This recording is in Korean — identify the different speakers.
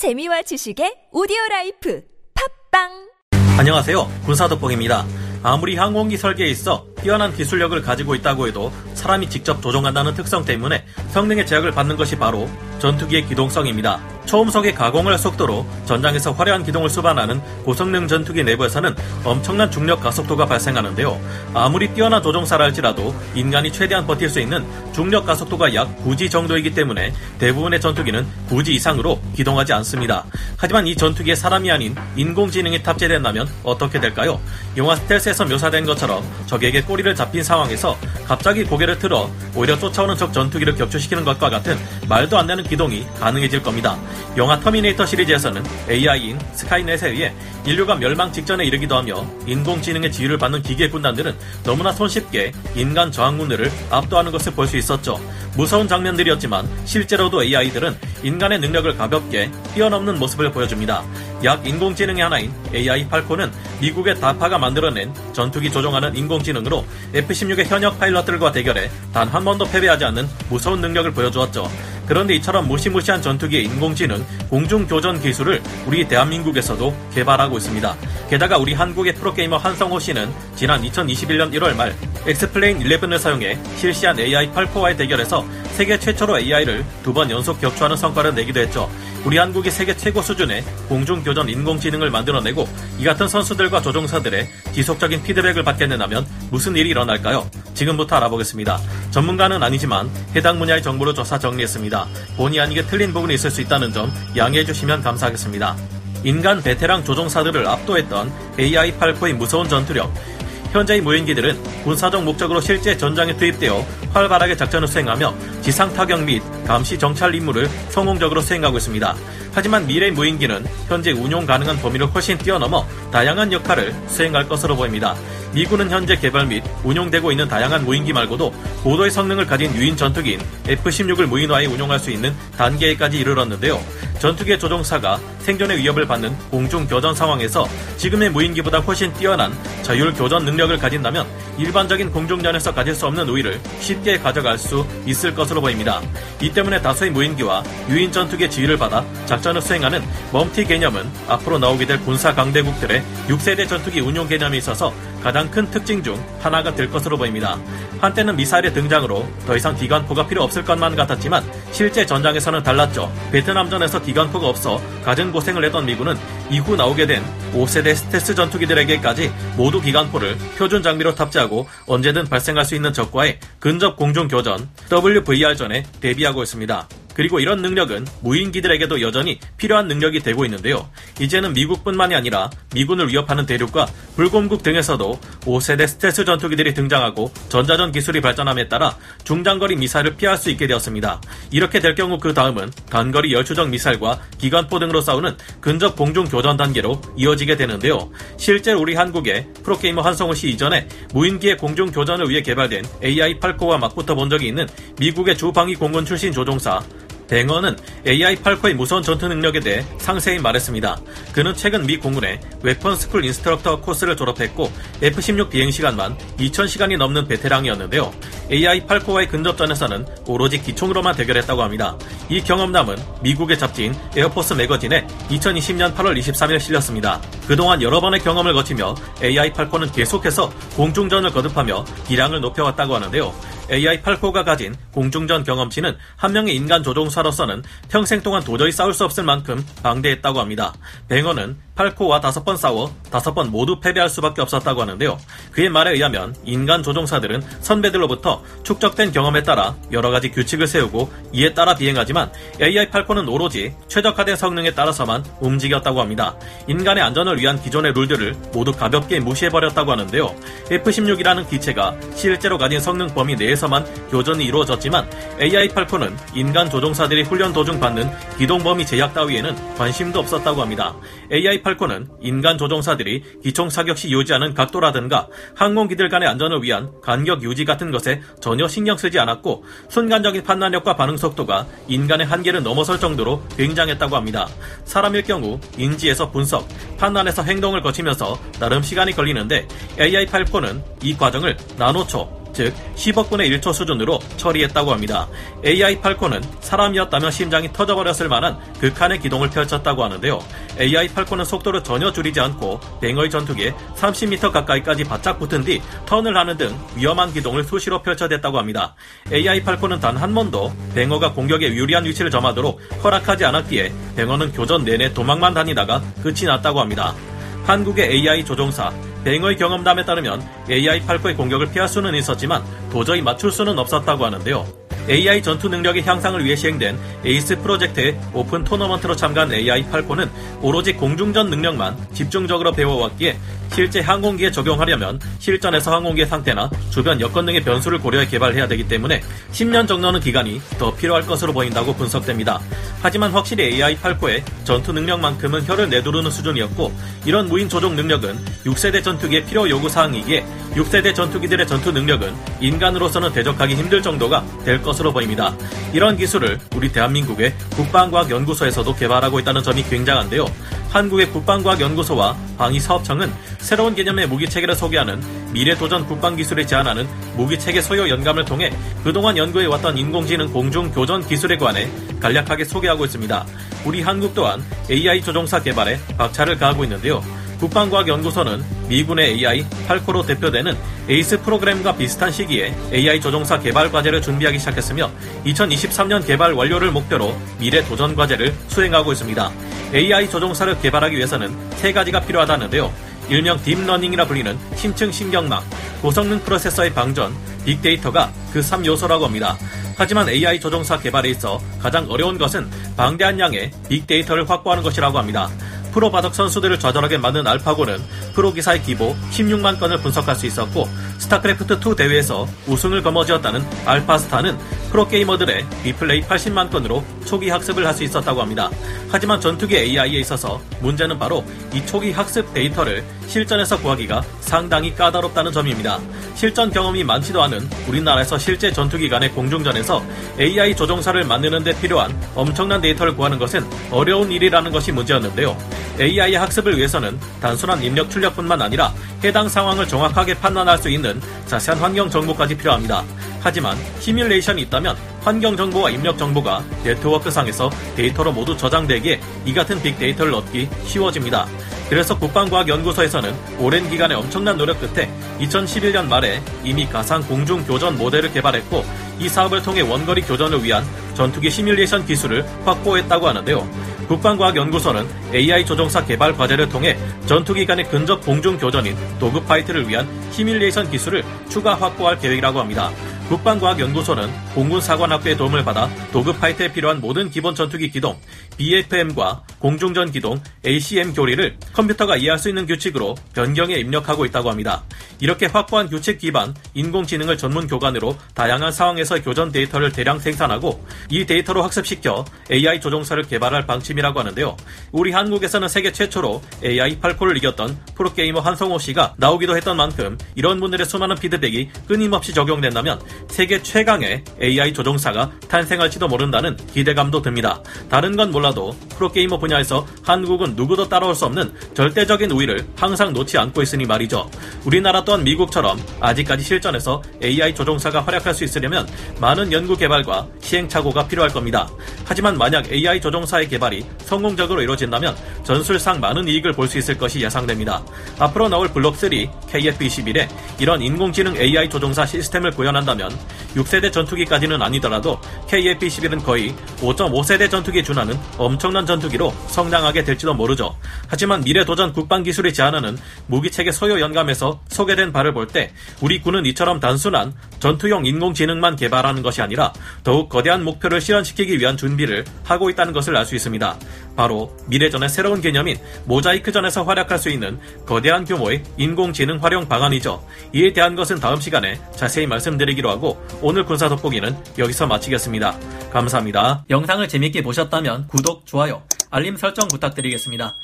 Speaker 1: 재미와 지식의 오디오 라이프 팟빵
Speaker 2: 안녕하세요. 군사돋보기입니다. 아무리 항공기 설계에 있어 뛰어난 기술력을 가지고 있다고 해도 사람이 직접 조종한다는 특성 때문에 성능의 제약을 받는 것이 바로 전투기의 기동성입니다. 초음속의 가공할 속도로 전장에서 화려한 기동을 수반하는 고성능 전투기 내부에서는 엄청난 중력 가속도가 발생하는데요. 아무리 뛰어난 조종사라 할지라도 인간이 최대한 버틸 수 있는 중력 가속도가 약 9G 정도이기 때문에 대부분의 전투기는 9G 이상으로 기동하지 않습니다. 하지만 이 전투기에 사람이 아닌 인공지능이 탑재된다면 어떻게 될까요? 영화 스텔스에서 묘사된 것처럼 적에게 꼬리를 잡힌 상황에서 갑자기 고개를 틀어 오히려 쫓아오는 적 전투기를 격추시키는 것과 같은 말도 안 되는 기동이 가능해질 겁니다. 영화 터미네이터 시리즈에서는 AI인 스카이넷에 의해 인류가 멸망 직전에 이르기도 하며 인공지능의 지휘를 받는 기계 군단들은 너무나 손쉽게 인간 저항군들을 압도하는 것을 볼 수 있었죠. 무서운 장면들이었지만 실제로도 AI들은 인간의 능력을 가볍게 뛰어넘는 모습을 보여줍니다. 약 인공지능의 하나인 AI 팔코는 미국의 다파가 만들어낸 전투기 조종하는 인공지능으로 F-16의 현역 파일럿들과 대결해 단 한 번도 패배하지 않는 무서운 능력을 보여주었죠. 그런데 이처럼 무시무시한 전투기의 인공지능 공중교전 기술을 우리 대한민국에서도 개발하고 있습니다. 게다가 우리 한국의 프로게이머 한성호 씨는 지난 2021년 1월 말 X-Plane 11을 사용해 실시한 AI 팔코와의 대결에서 세계 최초로 AI를 두 번 연속 격추하는 성과를 내기도 했죠. 우리 한국이 세계 최고 수준의 공중교전 인공지능을 만들어내고 이 같은 선수들과 조종사들의 지속적인 피드백을 받게 된다면 무슨 일이 일어날까요? 지금부터 알아보겠습니다. 전문가는 아니지만 해당 분야의 정보를 조사 정리했습니다. 본의 아니게 틀린 부분이 있을 수 있다는 점 양해해 주시면 감사하겠습니다. 인간 베테랑 조종사들을 압도했던 AI-8포의 무서운 전투력, 현재의 무인기들은 군사적 목적으로 실제 전장에 투입되어 활발하게 작전을 수행하며 지상 타격 및 감시 정찰 임무를 성공적으로 수행하고 있습니다. 하지만 미래 무인기는 현재 운용 가능한 범위를 훨씬 뛰어넘어 다양한 역할을 수행할 것으로 보입니다. 미군은 현재 개발 및 운용되고 있는 다양한 무인기 말고도 고도의 성능을 가진 유인 전투기인 F-16을 무인화해 운용할 수 있는 단계까지 이르렀는데요. 전투기의 조종사가 생존의 위협을 받는 공중 교전 상황에서 지금의 무인기보다 훨씬 뛰어난 자율 교전 능력을 가진다면 일반적인 공중전에서 가질 수 없는 우위를 쉽게 가져갈 수 있을 것으로 보입니다. 이 때문에 다수의 무인기와 유인 전투기의 지휘를 받아 작 전을 수행하는 멈티 개념은 앞으로 나오게 될 군사 강대국들의 6세대 전투기 운용 개념에 있어서 가장 큰 특징 중 하나가 될 것으로 보입니다. 한때는 미사일의 등장으로 더 이상 기관포가 필요 없을 것만 같았지만 실제 전장에서는 달랐죠. 베트남전에서 기관포가 없어 갖은 고생을 했던 미군은 이후 나오게 된 5세대 스텔스 전투기들에게까지 모두 기관포를 표준 장비로 탑재하고 언제든 발생할 수 있는 적과의 근접 공중 교전 WVR전에 대비하고 있습니다. 그리고 이런 능력은 무인기들에게도 여전히 필요한 능력이 되고 있는데요. 이제는 미국뿐만이 아니라 미군을 위협하는 대륙과 불곰국 등에서도 5세대 스텔스 전투기들이 등장하고 전자전 기술이 발전함에 따라 중장거리 미사일을 피할 수 있게 되었습니다. 이렇게 될 경우 그 다음은 단거리 열추적 미사일과 기관포 등으로 싸우는 근접 공중 교전 단계로 이어지게 되는데요. 실제 우리 한국의 프로게이머 한성우 씨 이전에 무인기의 공중 교전을 위해 개발된 AI 팔코와 맞붙어 본 적이 있는 미국의 주방위 공군 출신 조종사 뱅어는 AI 팔코의 무서운 전투 능력에 대해 상세히 말했습니다. 그는 최근 미 공군의 Weapon School Instructor Course를 졸업했고 F-16 비행 시간만 2,000시간이 넘는 베테랑이었는데요. AI-8코와의 근접전에서는 오로지 기총으로만 대결했다고 합니다. 이 경험담은 미국의 잡지인 에어포스 매거진에 2020년 8월 23일 실렸습니다. 그동안 여러 번의 경험을 거치며 AI-8코는 계속해서 공중전을 거듭하며 기량을 높여왔다고 하는데요. AI-8코가 가진 공중전 경험치는 한 명의 인간 조종사로서는 평생 동안 도저히 싸울 수 없을 만큼 방대했다고 합니다. 뱅어는 8코와 다섯 번 싸워 다섯 번 모두 패배할 수밖에 없었다고 하는데요. 그의 말에 의하면 인간 조종사들은 선배들로부터 축적된 경험에 따라 여러 가지 규칙을 세우고 이에 따라 비행하지만 AI-8코는 오로지 최적화된 성능에 따라서만 움직였다고 합니다. 인간의 안전을 위한 기존의 룰들을 모두 가볍게 무시해버렸다고 하는데요. F-16이라는 기체가 실제로 가진 성능 범위 내에서 만 교전이 이루어졌지만 AI-8코는 인간 조종사들이 훈련 도중 받는 기동 범위 제약 따위에는 관심도 없었다고 합니다. AI-8코는 인간 조종사들이 기총 사격 시 유지하는 각도라든가 항공기들 간의 안전을 위한 간격 유지 같은 것에 전혀 신경 쓰지 않았고 순간적인 판단력과 반응 속도가 인간의 한계를 넘어설 정도로 굉장했다고 합니다. 사람일 경우 인지에서 분석, 판단에서 행동을 거치면서 나름 시간이 걸리는데 AI-8코는 이 과정을 나노초, 즉 10억분의 1초 수준으로 처리했다고 합니다. AI 팔콘은 사람이었다면 심장이 터져버렸을 만한 극한의 기동을 펼쳤다고 하는데요. AI 팔콘은 속도를 전혀 줄이지 않고 뱅어의 전투기에 30m 가까이까지 바짝 붙은 뒤 턴을 하는 등 위험한 기동을 수시로 펼쳐댔다고 합니다. AI 팔콘은 단 한 번도 뱅어가 공격에 유리한 위치를 점하도록 허락하지 않았기에 뱅어는 교전 내내 도망만 다니다가 끝이 났다고 합니다. 한국의 AI 조종사 뱅어의 경험담에 따르면 AI 팔코의 공격을 피할 수는 있었지만 도저히 맞출 수는 없었다고 하는데요. AI 전투 능력의 향상을 위해 시행된 에이스 프로젝트의 오픈 토너먼트로 참가한 AI 팔코는 오로지 공중전 능력만 집중적으로 배워왔기에 실제 항공기에 적용하려면 실전에서 항공기의 상태나 주변 여건 등의 변수를 고려해 개발해야 되기 때문에 10년 정도는 기간이 더 필요할 것으로 보인다고 분석됩니다. 하지만 확실히 AI 팔코의 전투 능력만큼은 혀를 내두르는 수준이었고 이런 무인 조종 능력은 6세대 전투기의 필요 요구 사항이기에 6세대 전투기들의 전투 능력은 인간으로서는 대적하기 힘들 정도가 될 것으로 보입니다. 이런 기술을 우리 대한민국의 국방과학연구소에서도 개발하고 있다는 점이 굉장한데요. 한국의 국방과학연구소와 방위사업청은 새로운 개념의 무기체계를 소개하는 미래도전 국방기술을 제안하는 무기체계 소요 연감을 통해 그동안 연구해왔던 인공지능 공중교전 기술에 관해 간략하게 소개하고 있습니다. 우리 한국 또한 AI 조종사 개발에 박차를 가하고 있는데요. 국방과학연구소는 미군의 AI 팔코로 대표되는 에이스 프로그램과 비슷한 시기에 AI 조종사 개발 과제를 준비하기 시작했으며 2023년 개발 완료를 목표로 미래 도전 과제를 수행하고 있습니다. AI 조종사를 개발하기 위해서는 세 가지가 필요하다는데요. 일명 딥러닝이라 불리는 심층 신경망, 고성능 프로세서의 발전, 빅데이터가 그 3요소라고 합니다. 하지만 AI 조종사 개발에 있어 가장 어려운 것은 방대한 양의 빅데이터를 확보하는 것이라고 합니다. 프로 바둑 선수들을 좌절하게 만든 알파고는 프로 기사의 기보 16만 건을 분석할 수 있었고 스타크래프트2 대회에서 우승을 거머쥐었다는 알파스타는 프로 게이머들의 리플레이 80만 건으로 초기 학습을 할 수 있었다고 합니다. 하지만 전투기 AI에 있어서 문제는 바로 이 초기 학습 데이터를 실전에서 구하기가 상당히 까다롭다는 점입니다. 실전 경험이 많지도 않은 우리나라에서 실제 전투기 간의 공중전에서 AI 조종사를 만드는 데 필요한 엄청난 데이터를 구하는 것은 어려운 일이라는 것이 문제였는데요. AI의 학습을 위해서는 단순한 입력 출력뿐만 아니라 해당 상황을 정확하게 판단할 수 있는 자세한 환경 정보까지 필요합니다. 하지만 시뮬레이션이 있다면 환경 정보와 입력 정보가 네트워크상에서 데이터로 모두 저장되기에 이 같은 빅데이터를 얻기 쉬워집니다. 그래서 국방과학연구소에서는 오랜 기간의 엄청난 노력 끝에 2011년 말에 이미 가상 공중 교전 모델을 개발했고 이 사업을 통해 원거리 교전을 위한 전투기 시뮬레이션 기술을 확보했다고 하는데요. 국방과학연구소는 AI 조종사 개발 과제를 통해 전투기 간의 근접 공중 교전인 dogfight를 위한 시뮬레이션 기술을 추가 확보할 계획이라고 합니다. 국방과학연구소는 공군사관학교의 도움을 받아 dogfight에 필요한 모든 기본 전투기 기동, BFM과 공중전 기동, ACM 교리를 컴퓨터가 이해할 수 있는 규칙으로 변경해 입력하고 있다고 합니다. 이렇게 확보한 규칙 기반 인공지능을 전문 교관으로 다양한 상황에서 교전 데이터를 대량 생산하고 이 데이터로 학습시켜 AI 조종사를 개발할 방침이라고 하는데요. 우리 한국에서는 세계 최초로 AI 8코를 이겼던 프로게이머 한성호 씨가 나오기도 했던 만큼 이런 분들의 수많은 피드백이 끊임없이 적용된다면 세계 최강의 AI 조종사가 탄생할지도 모른다는 기대감도 듭니다. 다른 건 몰라도 프로게이머 분 야에서 한국은 누구도 따라올 수 없는 절대적인 우위를 항상 놓지 않고 있으니 말이죠. 우리나라 또한 미국처럼 아직까지 실전에서 AI 조종사가 활약할 수 있으려면 많은 연구 개발과 시행착오가 필요할 겁니다. 하지만 만약 AI 조종사의 개발이 성공적으로 이루어진다면 전술상 많은 이익을 볼 수 있을 것이 예상됩니다. 앞으로 나올 블록3 KF-21에 이런 인공지능 AI 조종사 시스템을 구현한다면 6세대 전투기까지는 아니더라도 KF-21은 거의 5.5세대 전투기에 준하는 엄청난 전투기로 성장하게 될지도 모르죠. 하지만 미래도전 국방기술이 제안하는 무기체계 소요 연감에서 소개된 바를 볼 때 우리 군은 이처럼 단순한 전투용 인공지능만 개발하는 것이 아니라 더욱 거대한 목표를 실현시키기 위한 준비를 하고 있다는 것을 알 수 있습니다. 바로 미래전의 새로운 개념인 모자이크전에서 활약할 수 있는 거대한 규모의 인공지능 활용 방안이죠. 이에 대한 것은 다음 시간에 자세히 말씀드리기로 하고 오늘 군사 돋보기는 여기서 마치겠습니다. 감사합니다. 영상을 재밌게 보셨다면 구독, 좋아요, 알림 설정 부탁드리겠습니다.